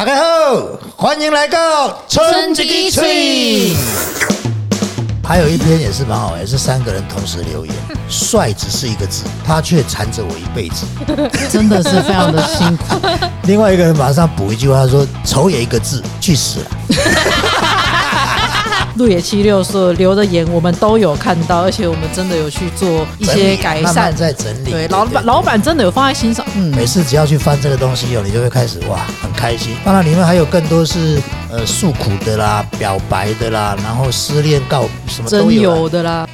大家好，欢迎来到春之之翠。还有一篇也是蛮好玩，也是三个人同时留言，帅只是一个字，他却缠着我一辈子。真的是非常的辛苦。另外一个人马上补一句话说，丑也一个字，去死了。路野七六所留的言，我们都有看到，而且我们真的有去做一些改善慢慢。在整理。对，老板老板真的有放在心上。嗯，每次只要去翻这个东西哦，你就会开始哇很开心。当然里面还有更多是呃诉苦的啦、表白的啦，然后失恋告什么都。有的啦。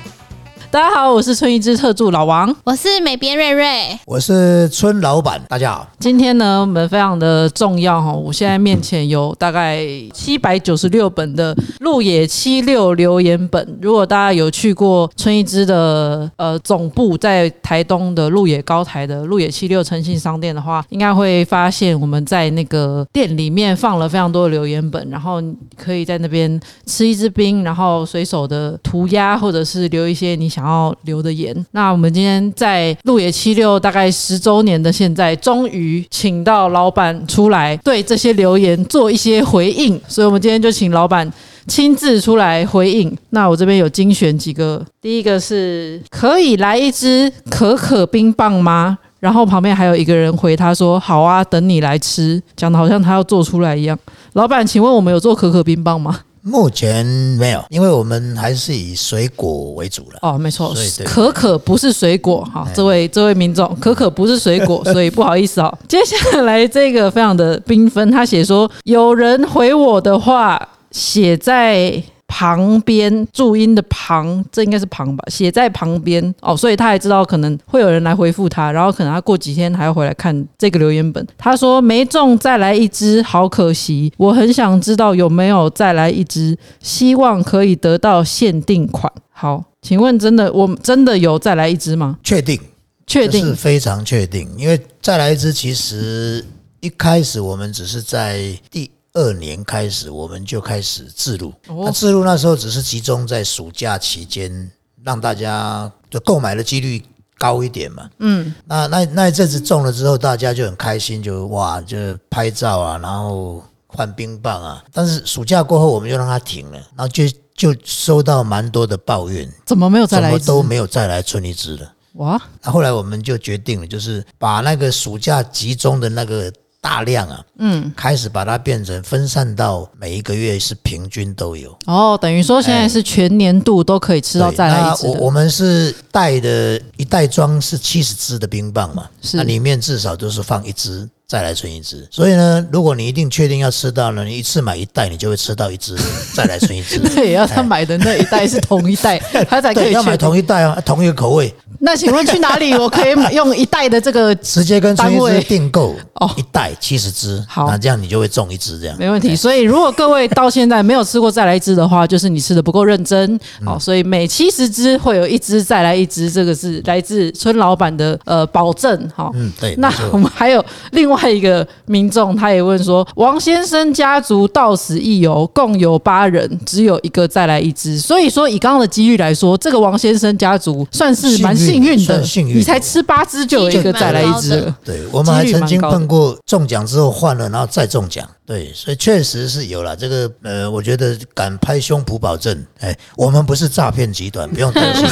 大家好，我是春一之特助老王。我是美编瑞瑞，我是村老板，大家好。今天呢，我们非常的重要哈，我现在面前有大概七百九十六本的路野七六留言本。如果大家有去过春一之的呃总部在台东的路野高台的路野七六诚信商店的话，应该会发现我们在那个店里面放了非常多的留言本，然后可以在那边吃一支冰，然后随手的涂鸦或者是留一些你想要留的言。那我们今天在路野七六大概十周年的现在，终于请到老板出来对这些留言做一些回应，所以我们今天就请老板。亲自出来回应，那我这边有精选几个，第一个是可以来一支可可冰棒吗？然后旁边还有一个人回他说：“好啊，等你来吃。”讲的好像他要做出来一样。老板，请问我们有做可可冰棒吗？目前没有，因为我们还是以水果为主了。哦，没错可可不是水果。好，这位这位民众，可可不是水果，所以不好意思哦。接下来这个非常的缤纷，他写说有人回我的话写在。旁边注音的旁，这应该是旁吧，写在旁边哦，所以他还知道可能会有人来回复他，然后可能他过几天还要回来看这个留言本。他说没中，再来一只，好可惜，我很想知道有没有再来一只，希望可以得到限定款。好，请问真的，我们真的有再来一只吗？确定，确定非常确定，因为再来一只，其实一开始我们只是在第二年开始，我们就开始自录。那自录那时候只是集中在暑假期间，让大家的购买的几率高一点嘛。嗯，那那那一阵子中了之后，大家就很开心，就哇，就拍照啊，然后换冰棒啊。但是暑假过后，我们就让它停了，然后就就收到蛮多的抱怨，怎么没有再来？怎么都没有再来春一支了。哇，那后来我们就决定了，就是把那个暑假集中的那个大量啊，嗯，开始把它变成分散到每一个月是平均都有。哦，等于说现在是全年度都可以吃到再来一支的。那我我们是带的一袋装是七十支的冰棒嘛，是那里面至少都是放一支。再来存一支，所以呢，如果你一定确定要吃到呢，你一次买一袋，你就会吃到一支，再来存一支。那也要他买的那一袋是同一袋，他才可以，要买同一袋啊，同一个口味，那请问去哪里我可以买用一袋的这个？直接跟春一单位订购哦一袋七十只，好那这样你就会中一只这样。没问题。所以如果各位到现在没有吃过再来一只的话，就是你吃的不够认真。嗯好，所以每七十只会有一只再来一只，这个是来自村老板的呃保证。好，嗯，对。那我们还有另外一个民众，他也问说，王先生家族到此一游，共有八人，只有一个再来一只。所以说，以刚刚的机遇来说，这个王先生家族算是蛮幸幸运运的，幸运你才吃八只就有一个再来一只了。对，我们还曾经碰过中奖之后换了，然后再中奖。对，所以确实是有了这个呃，我觉得敢拍胸脯保证，哎，我们不是诈骗集团，不用担心。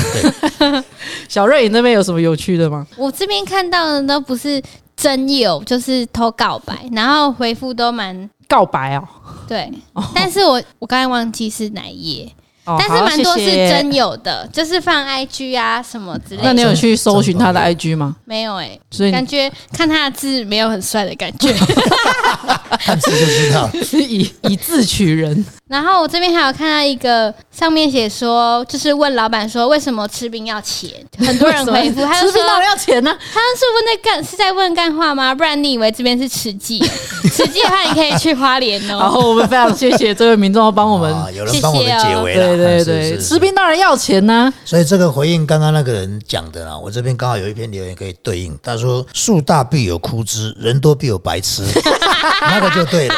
对，小瑞，你那边有什么有趣的吗？我这边看到的都不是真有，就是偷告白，然后回复都蛮告白哦，对，但是我我刚才忘记是哪一页，哦但是蛮多是。真有的，就是放 IG 啊什么之类的。那你有去搜寻他的 IG 吗？没有哎、所以感觉看他的字没有很帅的感觉。看字就知道。是以以字取人，然后我这边还有看到一个上面写说，就是问老板说为什么吃冰要钱，很 多人回复，他就说吃冰当然要钱呢、他们是问在干是在问干话吗？不然你以为这边是吃鸡？吃鸡的话，你可以去花莲哦然哦。后我们非常谢谢这位民众帮我们，啊，有人帮我们解围了。对对对，是是吃冰当然要钱呢、所以这个回应刚刚那个人讲的啊，我这边刚好有一篇留言可以对应。他说：“树大必有枯枝，人多必有白痴。”那个就对了。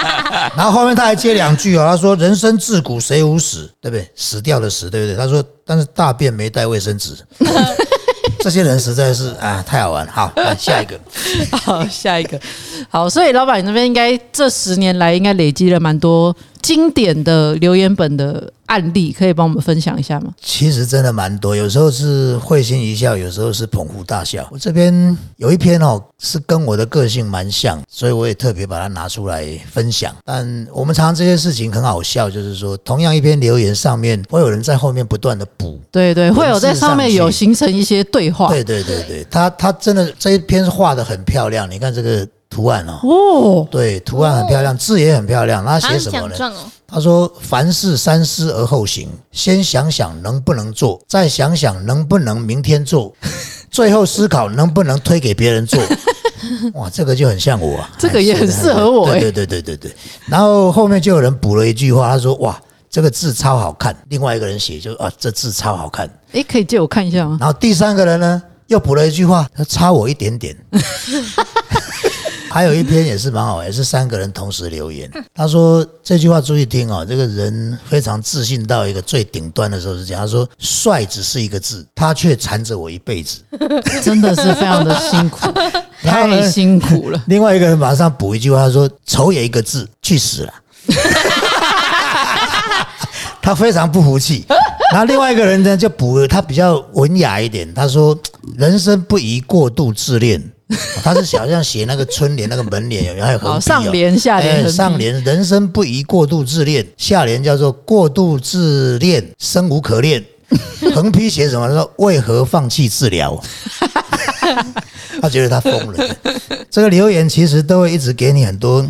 然后后面他还接两句哦，他说：“人生生自古谁无死，对不对？死掉的死，对不对？”他说：“但是大便没带卫生纸。”这些人实在是啊太好玩。好，下一个。好，下一个。好，所以老板你那边应该这十年来应该累积了蛮多经典的留言本的案例，可以帮我们分享一下吗？其实真的蛮多，有时候是会心一笑，有时候是捧腹大笑。我这边有一篇哦，是跟我的个性蛮像，所以我也特别把它拿出来分享。但我们常常这些事情很好笑，就是说，同样一篇留言上面，会有人在后面不断的补。对对，会有在上面有形成一些对话。对对对对，他他真的这一篇画的很漂亮，你看这个图案哦，哦，对，图案很漂亮，字也很漂亮。他写什么呢？他说：“凡事三思而后行，先想想能不能做，再想想能不能明天做，最后思考能不能推给别人做。”哇，这个就很像我、啊，这个也很适合我对对对对对。然后后面就有人补了一句话，他说：“哇，这个字超好看。”另外一个人写就啊，这字超好看。诶，可以借我看一下吗？然后第三个人呢，又补了一句话，他差我一点点。还有一篇也是蛮好玩，也是三个人同时留言。他说这句话注意听哦，这个人非常自信到一个最顶端的时候是这样。他说：“帅只是一个字，他却缠着我一辈子。真的是非常的辛苦，太辛苦了”。另外一个人马上补一句话，他说：“丑也一个字，去死了。”他非常不服气。然后另外一个人呢，就补了，他比较文雅一点，他说：“人生不宜过度自恋。”他是想像写那个春联那个门联有没有？还有横，批哦上联下联上联人生不宜过度自恋，下联叫做过度自恋，生无可恋。横批写什么？他说为何放弃治疗？他觉得他疯了。这个留言其实都会一直给你很多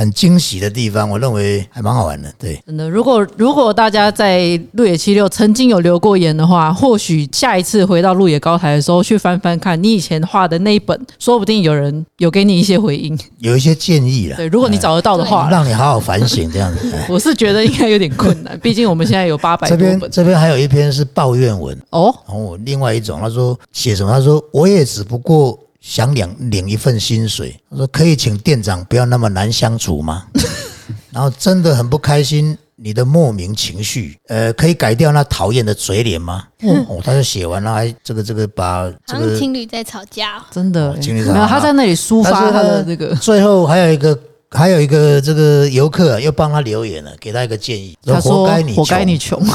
很惊喜的地方，我认为还蛮好玩的。对，真的，如果如果大家在路野七六曾经有留过言的话，或许下一次回到路野高台的时候去翻翻看你以前画的那一本，说不定有人有给你一些回应。有一些建议了，对，如果你找得到的话，让你好好反省这样子。哎 我是觉得应该有点困难，毕竟我们现在有八百这多本边这边还有一篇是抱怨文，哦。然后另外一种，他说写什么？他说我也只不过想领领一份薪水。他说可以请店长不要那么难相处吗？然后真的很不开心，你的莫名情绪，呃，可以改掉那讨厌的嘴脸吗？哦，他就写完了，还这个这个把这好情侣在吵架哦。真的、经理长没有，他在那里抒发他的这个，最后还有一个。还有一个这个游客、啊、又帮他留言了，给他一个建议，他说活该你活该穷你穷。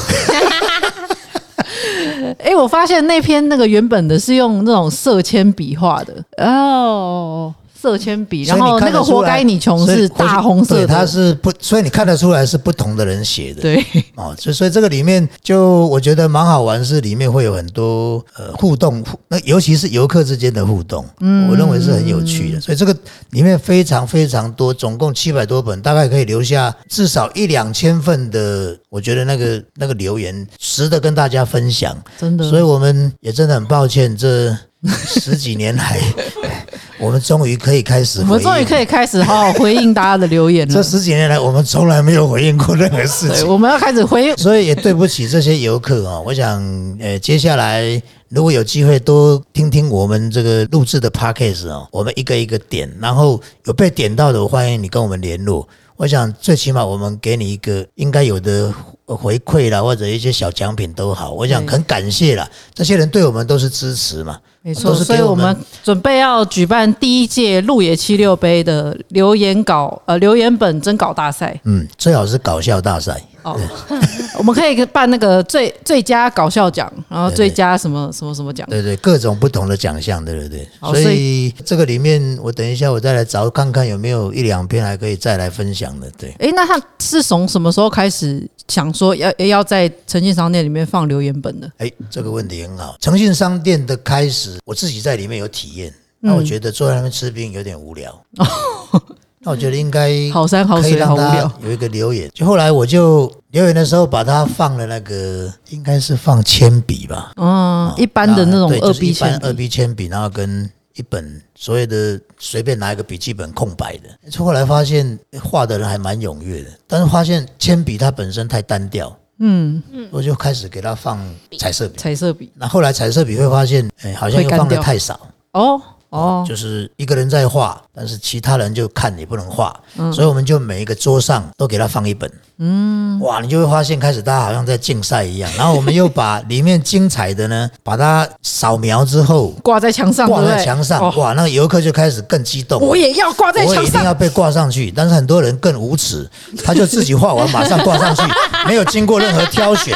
哎、我发现那篇那个原本的是用那种色铅笔画的。哦，色铅笔，然后那个活该你穷是大红色对，的，它是不，所以你看得出来是不同的人写的。对，哦，所以所以这个里面就我觉得蛮好玩，是里面会有很多呃互动，那尤其是游客之间的互动，嗯，我认为是很有趣的。所以这个里面非常非常多，总共七百多本，大概可以留下至少一两千份的，我觉得那个那个留言值得跟大家分享。真的。所以我们也真的很抱歉，这十几年来，我们终于可以开始，我们终于可以。以开始好好回应大家的留言了这。十几年来，我们从来没有回应过任何事，情。我们要开始回应。所以也对不起这些游客哦。我想，呃，接下来如果有机会多听听我们这个录制的 podcast 哦，我们一个一个点，然后有被点到的，我欢迎你跟我们联络。我想最起码我们给你一个应该有的回馈啦，或者一些小奖品都好。我想很感谢啦，这些人对我们都是支持嘛。没错，所以我们准备要举办第一届路野七六杯的留言稿呃留言本征稿大赛嗯，最好是搞笑大赛。哦，我们可以办那个最最佳搞笑奖，然后最佳什么什么什么奖。对对，各种不同的奖项，对对对？好所以这个里面，我等一下我再来找看看有没有一两篇还可以再来分享的。对，诶，那他是从什么时候开始想说要要在诚信商店里面放留言本的？哎，这个问题很好。诚信商店的开始，我自己在里面有体验，那嗯我觉得坐在那边吃冰有点无聊。那我觉得应该好山好水好无聊有一个留言。就后来我就留言的时候，把它放了那个，应该是放铅笔吧。嗯，一般的那种二 B 一般二，B 铅笔，然后跟一本所谓的随便拿一个笔记本空白的。后来发现画的人还蛮踊跃的，但是发现铅笔它本身太单调，嗯，我就开始给他放彩色笔。彩色笔那后来彩色笔会发现，哎，好像又放的太少。哦，哦，就是一个人在画，但是其他人就看你不能画，所以我们就每一个桌上都给他放一本。嗯，哇，你就会发现开始大家好像在竞赛一样，然后我们又把里面精彩的呢，把它扫描之后挂在墙上，挂在墙上，哦。哇，那个游客就开始更激动。我也要挂在我也墙上。一定要被挂上去，但是很多人更无耻，他就自己画完马上挂上去，没有经过任何挑选，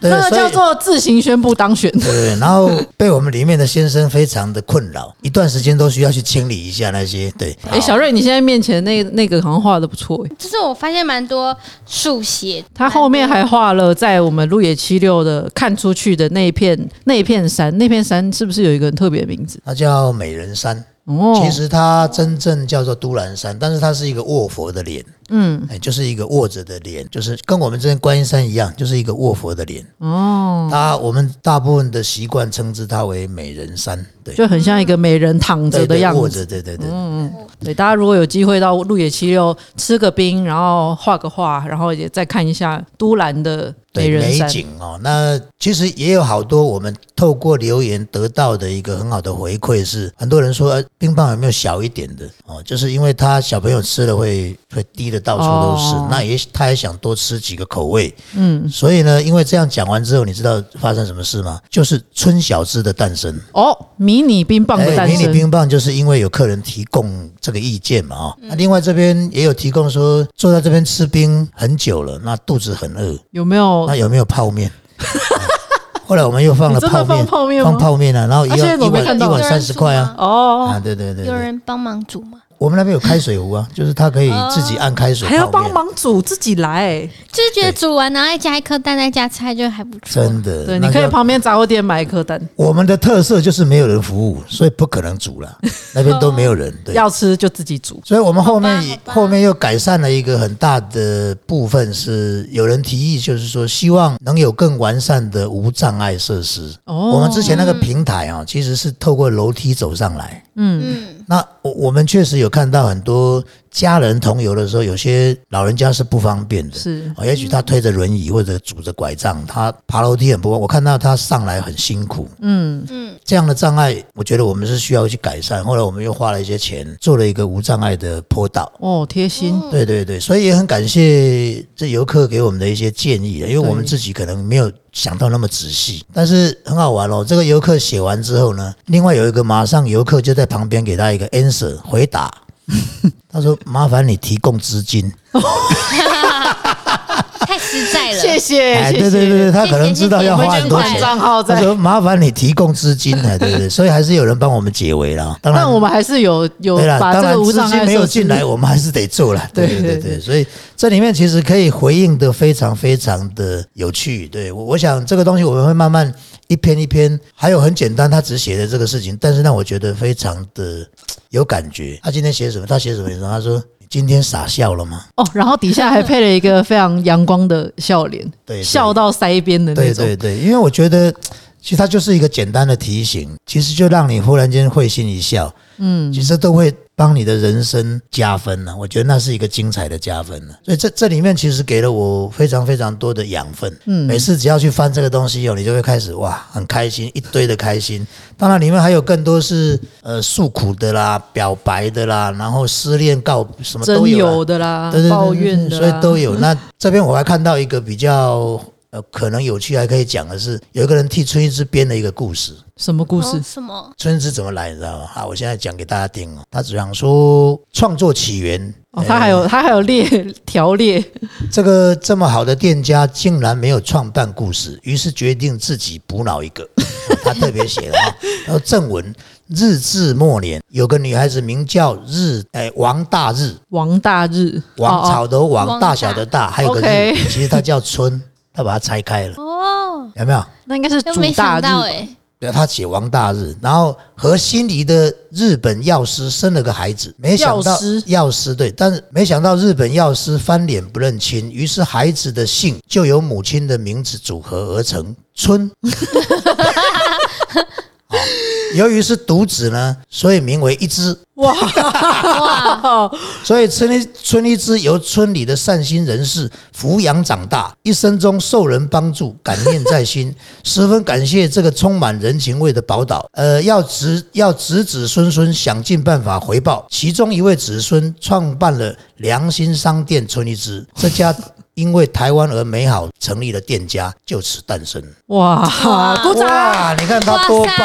对，那个叫做自行宣布当选。对，然后被我们里面的先生非常的困扰，一段时间都需要去清理一下那些。对，哎，小瑞，你现在面前那那个好像画的不错，哎。就是我发现蛮多速写，他后面还画了在我们路野七六的看出去的那一片那一片山，那片山是不是有一个很特别的名字？它叫美人山，哦，其实它真正叫做都兰山，但是它是一个卧佛的脸，嗯，哎，就是一个卧着的脸，就是跟我们这边观音山一样，就是一个卧佛的脸。哦，它我们大部分的习惯称之它为美人山，对，就很像一个美人躺着的样子。卧着，对对对。嗯对，大家如果有机会到鹿野七六吃个冰，然后画个画，然后也再看一下都兰的美对美人山。景哦，那其实也有好多我们透过留言得到的一个很好的回馈是，很多人说、呃、冰棒有没有小一点的哦，就是因为他小朋友吃了会会低的到处都是，哦那也他也想多吃几个口味，嗯，所以呢，因为这样讲完之后，你知道发生什么事吗？就是春小枝的诞生。哦，迷你冰棒的诞哎迷你。冰棒就是因为有客人提供这个意见嘛，哦，那另外这边也有提供说坐在这边吃冰很久了，那肚子很饿，有没有那？有没有泡面？后来我们又放了泡面，放泡面吗放泡面啊，然后一碗一碗三十块啊，哦啊，，对对对有，人帮忙煮吗？我们那边有开水壶啊，就是他可以自己按开水还要帮，忙煮，自己来。就是觉得煮完然后再加一颗蛋，再加菜就还不错。真的，对，你可以旁边杂货店买一颗蛋，我们的特色就是没有人服务，所以不可能煮了，那边都没有人，对。要吃就自己煮。所以我们后面后面又改善了一个很大的部分，是有人提议，就是说希望能有更完善的无障碍设施。哦我们之前那个平台啊，其实是透过楼梯走上来。嗯嗯，那我我们确实有看到很多家人同游的时候，有些老人家是不方便的。是哦，也许他推着轮椅或者拄着拐杖，他爬楼梯很不，我看到他上来很辛苦。嗯嗯这样的障碍，我觉得我们是需要去改善。后来我们又花了一些钱，做了一个无障碍的坡道。哦，贴心。对对对，所以也很感谢这游客给我们的一些建议，因为我们自己可能没有想到那么仔细，但是很好玩哦。这个游客写完之后呢，另外有一个马上游客就在旁边给他一个 answer 回答，他说：“麻烦你提供资金。太实在了。谢谢。对对对对，他可能知道要花很多钱。账号在，他说：“麻烦你提供资金。”哎，对对对，所以还是有人帮我们解围了。当然但，我们还是有有对了，把这当然资个无障碍金没有进来，我们还是得做了。对对对对对对对，所以这里面其实可以回应的非常非常的有趣。对我，我想这个东西我们会慢慢一篇一篇，还有很简单，他只写的这个事情，但是让我觉得非常的有感觉。他今天写什么？他写什么？他说：“你今天傻笑了吗哦，然后底下还配了一个非常阳光的笑脸，对对笑到腮边的？”那种。对对对，因为我觉得其实它就是一个简单的提醒，其实就让你忽然间会心一笑。嗯，其实都会帮你的人生加分呢、我觉得那是一个精彩的加分呢、所以这这里面其实给了我非常非常多的养分。嗯，每次只要去翻这个东西哦，你就会开始哇，很开心，一堆的开心。当然里面还有更多是呃诉苦的啦、表白的啦，然后失恋告什么都有有的啦，对对对抱怨的啦，所以都有。那这边我还看到一个比较呃可能有趣还可以讲的是，有一个人替春一枝编了一个故事。什么故事哦？什么？春之怎么来，你知道吗？好，我现在讲给大家听哦。他只想说创作起源，哦，他还有他还有列条列，这个这么好的店家竟然没有创办故事，于是决定自己补脑一个。哦他特别写了哈，然后正文日治末年，有个女孩子名叫日哎王大日，王大日，王哦草的王，王大小的大，还有个日，其实它叫春，他把它拆开了，哦，有没有？那应该是都没主大想到日，哎，对，他写王大日，然后和心仪的日本药师生了个孩子，没想到药师。药师对，但是没想到日本药师翻脸不认亲，于是孩子的姓就由母亲的名字组合而成春。啊，由于是独子呢，所以名为一枝。哇，所以村一村一枝由村里的善心人士抚养长大，一生中受人帮助，感念在心，十分感谢这个充满人情味的宝岛。呃，要子要子子孙孙想尽办法回报。其中一位子孙创办了良心商店村一枝，这家因为台湾而美好成立的店家就此诞生。哇，鼓掌！哇，你看他多棒！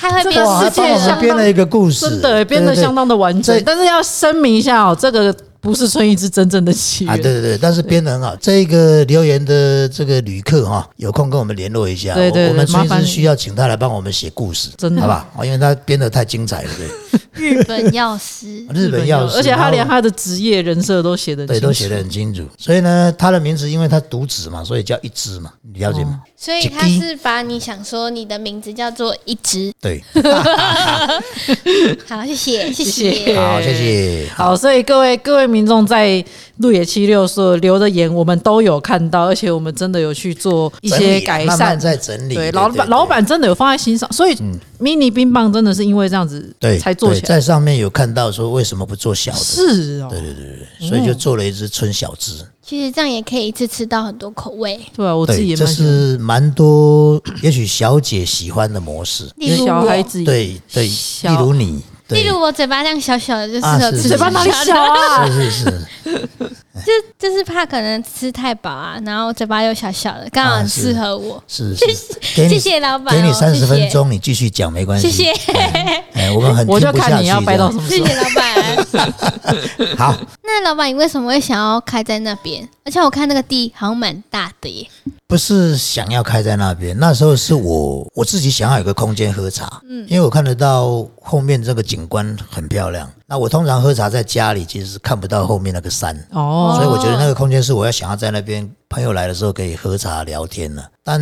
太会编哇，还世界上帮我们编了一个故事，真的编得相当的完整，但是要声明一下哦，这个不是春一之真正的起啊，对对对，但是编的很好。这个留言的这个旅客哈，有空跟我们联络一下。对对对我我们麻烦随时需要请他来帮我们写故事，真的好吧？哦因为他编的太精彩了，对。日本药师，日本药师，而且他连他的职业人设都写的对都写的很清楚。所以呢，他的名字因为他独子嘛，所以叫一枝嘛，你了解吗？所以他是把你想说你的名字叫做一只。对，好，谢谢，谢谢谢。好，谢谢。好，所以各位各位民众在路野七六所留的言，我们都有看到，而且我们真的有去做一些改理啊慢慢善。在整理。对，老板老板真的有放在心上，所以 mini 冰棒真的是因为这样子对对才做起来。在上面有看到说为什么不做小的，是哦对对对，所以就做了一只春小枝。其实这样也可以一次吃到很多口味，对啊，我自己也，这。是蛮多也许小姐喜欢的模式。例如，小孩子对对，小例如你，对例如我嘴巴这样小小的，就适合吃嘴巴哪里小啊？是是是，就就是怕可能吃太饱啊，然后嘴巴又小小的，刚好适合我。是是，给谢谢老板哦，给你三十分，钟，你继续讲没关系。谢谢，哎，我们很 我就看你要掰到什这么时候谢谢。老板。好，那老板，你为什么会想要开在那边？而且我看那个地好像蛮大的耶。不是想要开在那边，那时候是我我自己想要有个空间喝茶，嗯，因为我看得到后面这个景观很漂亮。那我通常喝茶在家里其实是看不到后面那个山，哦，所以我觉得那个空间是我要想要在那边朋友来的时候可以喝茶聊天的。但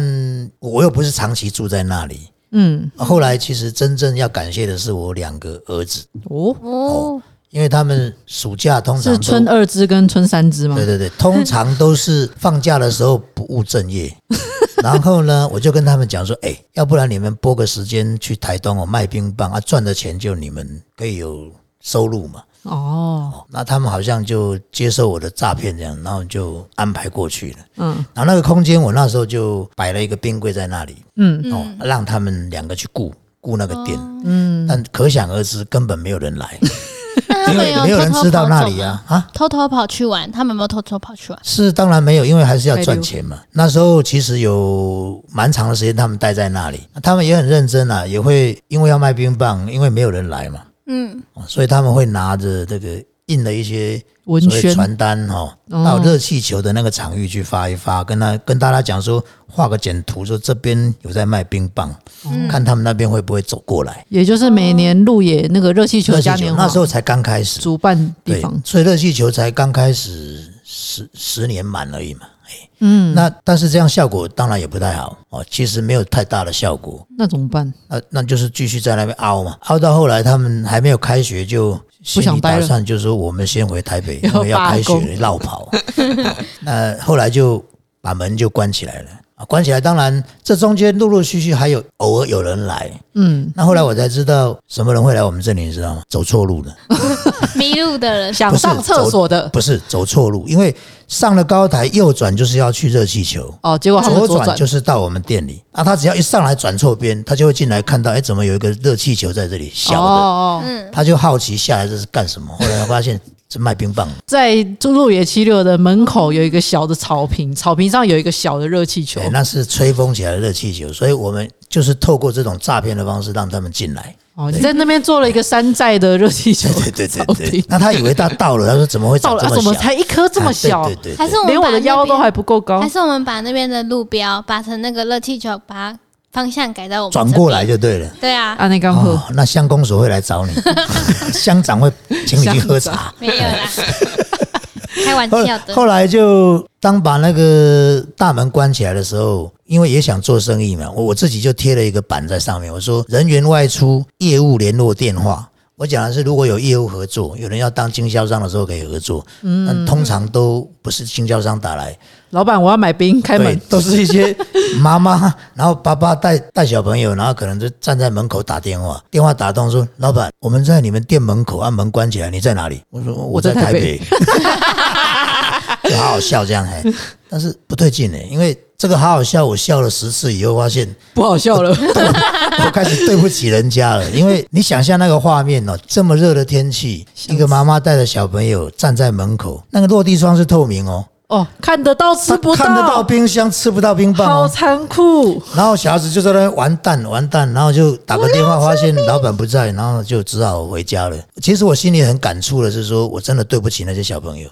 我又不是长期住在那里。嗯，后来其实真正要感谢的是我两个儿子，哦，哦，因为他们暑假通常是春二支跟春三支吗对？对对，通常都是放假的时候不务正业。然后呢，我就跟他们讲说，哎，要不然你们拨个时间去台东哦卖冰棒啊，赚的钱就你们可以有收入嘛。哦，那他们好像就接受我的诈骗这样，然后就安排过去了。嗯然后那个空间，我那时候就摆了一个冰柜在那里，嗯哦，让他们两个去顾顾那个店。嗯，但可想而知，根本没有人来，因为没有人知道那里啊啊！偷偷跑去玩，他们有没有偷偷跑去玩？是当然没有，因为还是要赚钱嘛。那时候其实有蛮长的时间，他们待在那里，他们也很认真啊，也会因为要卖冰棒，因为没有人来嘛，嗯，哦所以他们会拿着这个印了一些文宣。传单哦，哦。到热气球的那个场域去发一发，跟他跟大家讲说，画个简图，说这边有在卖冰棒，嗯看他们那边会不会走过来。也就是每年路野那个热气球热气球嘉年华那时候才刚开始，主办地方，，所以热气球才刚开始十十年满而已嘛。嗯，那但是这样效果当然也不太好哦，其实没有太大的效果。那怎么办？那那就是继续在那边凹嘛，凹到后来他们还没有开学就心里打不想待了算就说我们先回台北，要因为要开学绕跑。那后来就把门就关起来了啊，关起来。当然这中间陆陆续续还有偶尔有人来，嗯，那后来我才知道什么人会来我们这里，你知道吗？走错路的。迷路的人，想上厕所的不是走错路，因为上了高台右转就是要去热气球，哦，结果他左转就是到我们店里。啊，他只要一上来转错边，他就会进来看到，哎，怎么有一个热气球在这里小的？哦哦，嗯，他就好奇下来这是干什么？后来他发现是卖冰棒，在路野七六的门口有一个小的草坪，草坪上有一个小的热气球对，，那是吹风起来的热气球，所以我们就是透过这种诈骗的方式让他们进来。哦，你在那边做了一个山寨的热气球 对对草对对，，那他以为他到了，他说怎么会到了啊怎么？才一颗这么啊小？对对对对还是我们连我的把那边腰都还不够高还。是我们把那边的路标把成那个热气球，把它方向改到我们转过来。就对了。对啊，啊，那刚好哦，那乡公所会来找你，乡长会请你去喝茶。没有啦，开玩笑的。后来就当把那个大门关起来的时候，因为也想做生意嘛，我我自己就贴了一个板在上面，我说人员外出，业务联络电话。我讲的是如果有业务合作，有人要当经销商的时候可以合作，嗯，但通常都不是经销商打来，老板，我要买冰，开对门，，都是一些妈妈，然后爸爸带带小朋友，然后可能就站在门口打电话，电话打通说：“老板，我们在你们店门口，把门关起来，你在哪里？”我说：“我在台北。”就好好笑这样嘿，但是不对劲呢，因为这个好好笑，我笑了十次以后，发现不好笑了。我开始对不起人家了，因为你想象那个画面哦，这么热的天气，一个妈妈带着小朋友站在门口，那个落地窗是透明哦，哦，看得到吃不到看得到到，冰箱，吃不到冰棒好哦。残酷。然后小孩子就在那边完蛋完蛋，然后就打个电话，发现老板不在，然后就只好回家了。其实我心里很感触的是说，我真的对不起那些小朋友。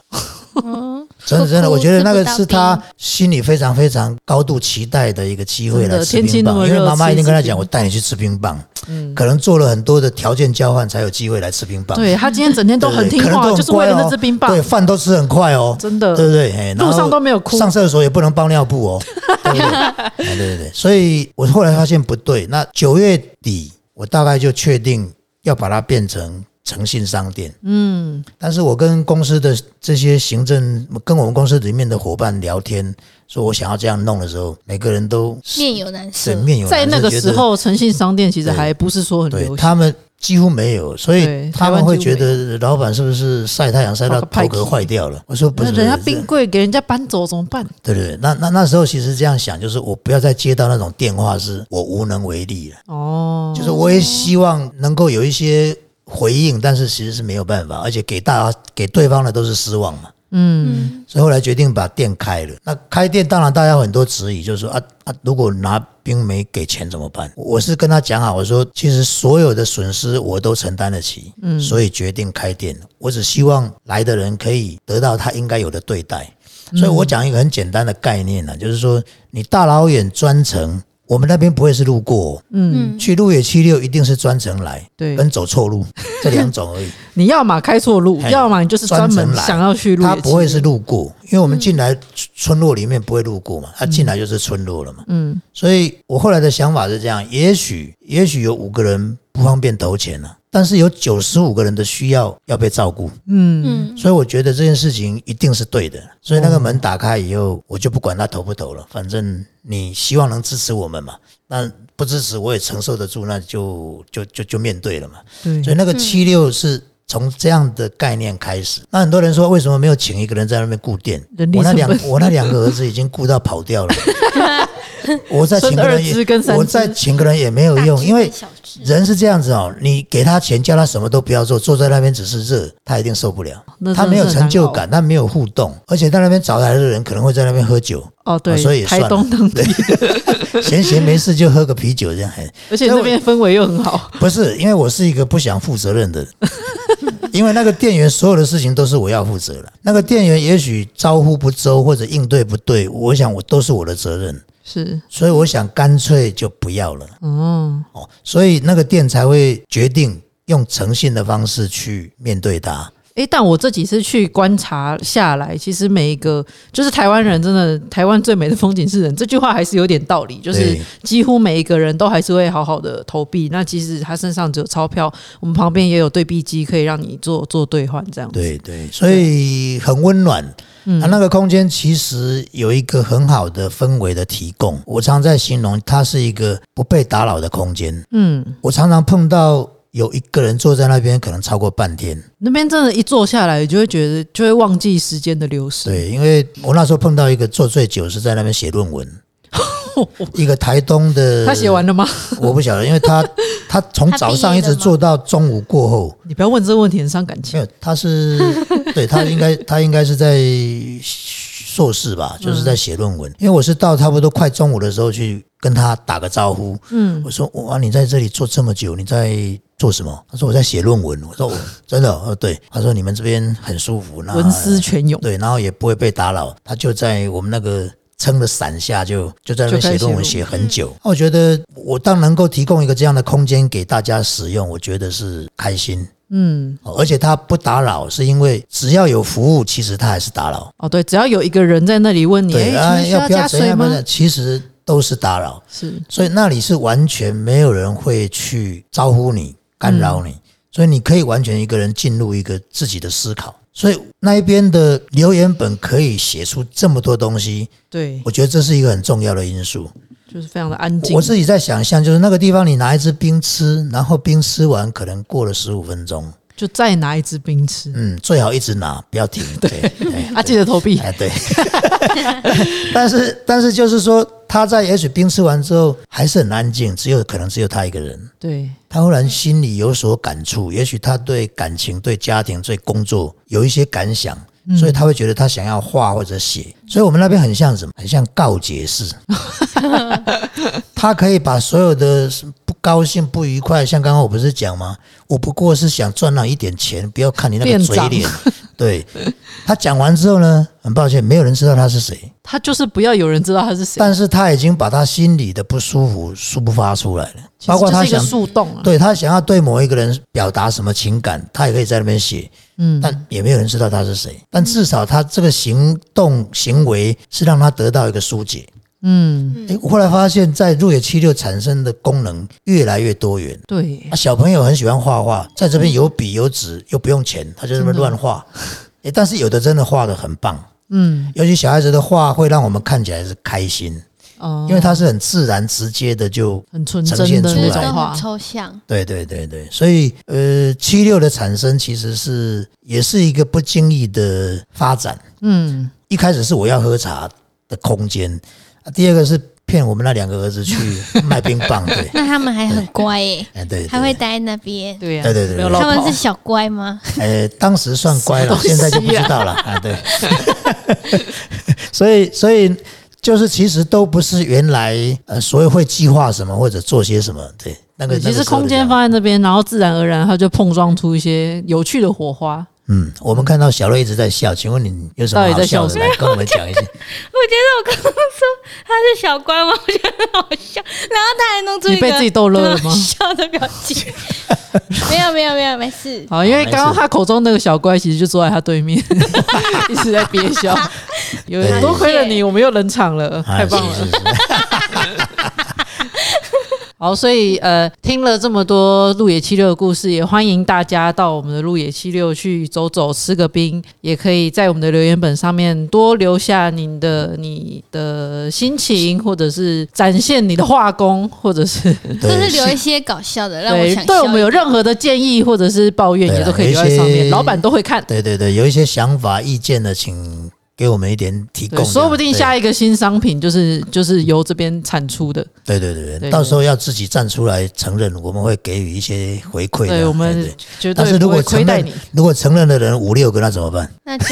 真的真的，我觉得那个是他心里非常非常高度期待的一个机会来吃冰棒，因为妈妈一定跟他讲，我带你去吃冰棒，嗯可能做了很多的条件交换才有机会来吃冰棒。对他今天整天都很听话，就是为了那支冰棒对，。饭都吃很快哦，真的对不对？路上都没有哭上厕所也不能包尿布哦，对不对？哎对对对，所以我后来发现不对。那九月底，我大概就确定要把它变成诚信商店。嗯，但是我跟公司的这些行政，跟我们公司里面的伙伴聊天，说我想要这样弄的时候，每个人都面有难色。面有在那个时候，诚信商店其实还不是说很流行。他们几乎没有，所以他们会觉得老板是不是晒太阳晒到头壳坏掉了？我说不是，那人家冰柜给人家搬走怎么办？对对对，那那那时候其实这样想，就是我不要再接到那种电话，是我无能为力了。哦，就是我也希望能够有一些回应，但是其实是没有办法，而且给大家给对方的都是失望嘛。嗯，所以后来决定把店开了。那开店当然大家有很多质疑，就是说啊啊，如果拿冰没给钱怎么办？我是跟他讲好，我说其实所有的损失我都承担得起，嗯，所以决定开店。我只希望来的人可以得到他应该有的对待。所以我讲一个很简单的概念呢、就是说你大老远专程。我们那边不会是路过、哦，嗯，去路野七六一定是专程来，对。跟走错路 这两种而已。你要么开错路，要么你就是专门想要去路他不会是路过，因为我们进来村落里面不会路过嘛，他进来就是村落了嘛。嗯，所以我后来的想法是这样：也许也许有五个人不方便投钱了、但是有九十五个人的需要要被照顾。嗯，所以我觉得这件事情一定是对的。所以那个门打开以后，我就不管他投不投了，反正你希望能支持我们嘛。那不支持我也承受得住，那就就就就面对了嘛。对所以那个七六是从这样的概念开始。那很多人说，为什么没有请一个人在那边顾店我那两我那两个儿子已经顾到跑掉了，我再请个人也我再请个人也没有用，因为人是这样子哦，你给他钱，叫他什么都不要做，坐在那边只是热，他一定受不了。他没有成就感，他没有互动，而且在那边找来的人可能会在那边喝酒，哦，对，所以也台算了。东当地，闲闲没事就喝个啤酒这样。还而且那边氛围又很好。不是，因为我是一个不想负责任的人，因为那个店员所有的事情都是我要负责了。那个店员也许招呼不周或者应对不对，我想我都是我的责任，是，所以我想干脆就不要了。哦，哦，所以那个店才会决定用诚信的方式去面对它。诶，但我这几次去观察下来，其实每一个就是台湾人真的，台湾最美的风景是人，这句话还是有点道理。就是对几乎每一个人都还是会好好的投币，那即使他身上只有钞票，我们旁边也有对币机可以让你做做兑换，这样子。对对，所以很温暖。啊，那个空间其实有一个很好的氛围的提供。我常在形容它是一个不被打扰的空间。嗯，我常常碰到有一个人坐在那边，可能超过半天。那边真的，一坐下来，就会觉得就会忘记时间的流逝。对，因为我那时候碰到一个坐最久是在那边写论文，一个台东的，他写完了吗？我不晓得，因为他他从早上一直做到中午过后，你不要问这个问题，很伤感没情。有，他是 对他应该他应该是在硕士吧，就是在写论文。因为我是到差不多快中午的时候去跟他打个招呼，嗯，我说哇，你在这里坐这么久，你在做什么？他说我在写论文。我说我 真的，哦对。他说你们这边很舒服，那文思泉涌。对，然后也不会被打扰。他就在我们那个撑的伞下就，就在那写论文，写写很久。我觉得我当能够提供一个这样的空间给大家使用，我觉得是开心。嗯，哦而且他不打扰，是因为只要有服务，其实他还是打扰。哦，对，只要有一个人在那里问你，要不要加水？其实都是打扰。是，所以那里是完全没有人会去招呼你、干扰你，所以你可以完全一个人进入一个自己的思考。所以那一边的留言本可以写出这么多东西，对，我觉得这是一个很重要的因素。就是非常的安静我。自己在想象，就是那个地方你拿一支冰吃，然后冰吃完可能过了十五分钟，就再拿一支冰吃，嗯，最好一直拿，不要停。对，哎啊，记得投币。哎，对。但是，但是就是说，他在也许冰吃完之后还是很安静，只有可能只有他一个人。对，他忽然心里有所感触，也许他对感情、对家庭、对工作有一些感想，所以他会觉得他想要画或者写。所以我们那边很像什么？很像告解式。他可以把所有的不高兴、不愉快，像刚刚我不是讲吗？我不过是想赚那一点钱，不要看你那个嘴脸。对他讲完之后呢，很抱歉，没有人知道他是谁。他就是不要有人知道他是谁，但是他已经把他心里的不舒服抒发出来了，包括他想树洞啊。对他想要对某一个人表达什么情感，他也可以在那边写，嗯，但也没有人知道他是谁。但至少他这个行动行为是让他得到一个疏解。嗯，诶，我后来发现，在入野七六产生的功能越来越多元。对。啊，，小朋友很喜欢画画，在这边有笔有纸又不用钱，他就这么乱画。诶，但是有的真的画的很棒，嗯，尤其小孩子的画会让我们看起来是开心，哦，因为它是很自然直接的就很纯呈真的现出来。抽象。对对对对，所以呃，七六的产生其实是也是一个不经意的发展。嗯，一开始是我要喝茶的空间，啊第二个是骗我们那两个儿子去 卖冰棒，对，那他们还很乖耶，哎对，对还会待在那边。对呀，对对对他们是小乖吗？呃，当时算乖了，现在就不知道了啊。对，所以所以就是其实都不是原来呃所谓会计划什么或者做些什么，对，那个，其实空间放在那边，然后自然而然它就碰撞出一些有趣的火花。嗯，我们看到小瑞一直在笑，请问你有什么好笑的？来跟我们讲一下。我觉得我刚刚说他是小乖吗？我觉得很好笑，然后他还弄出一个你被自己逗乐了吗很好笑的表情。没有没有没有，没事。好，因为没刚刚他口中那个小乖，其实就坐在他对面，一直在憋笑。有对多亏了你，我们又冷场了，太棒了。啊是是是好，所以呃，听了这么多路野七六的故事，也欢迎大家到我们的路野七六去走走，吃个冰，也可以在我们的留言本上面多留下您的你的心情，或者是展现你的画工，或者是 对就是留一些搞笑的，让我对想对我们有任何的建议或者是抱怨，啊也都可以留在上面，老板都会看。对对对，有一些想法、意见的，请给我们一点提供。说不定下一一个新商品就是就是由这边产出的。对对对对对，到时候要自己站出来承认，我们会给予一些回馈的。对我们但是如对不会果承认亏待你。，如果承认的人五六个，那怎么办？那就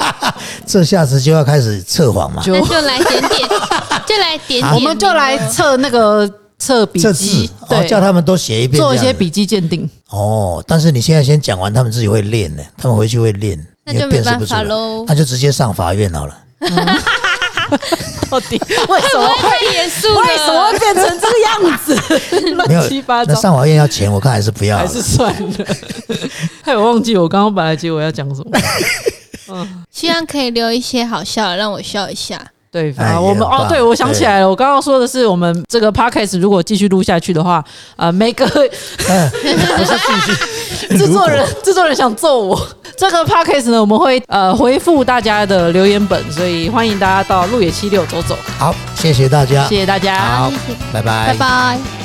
这下子就要开始测谎嘛，就那就来点点，就来点我们就来测那个测笔测字记，哦，对，叫他们都写一遍，做一些笔记鉴定。哦。但是你现在先讲完，他们自己会练的，他们回去会练，那就没办法喽。那就直接上法院好了。到底 为什么会太严肃，为什么会变成这个样子？乱七八，糟，那上法院要钱，我看还是不要了。还是算了。害 我忘记我刚刚本来结果要讲什么。嗯希望可以留一些好笑的，让我笑一下。对，哎啊，我们哦，对，我想起来了，我刚刚说的是，我们这个 podcast 如果继续录下去的话，呃，每个呃不是继续 制作人制作人想揍我。这个 podcast 呢，我们会呃回复大家的留言本，所以欢迎大家到路野七六走走，好，谢谢大家，谢谢大家。好谢谢，拜拜拜拜。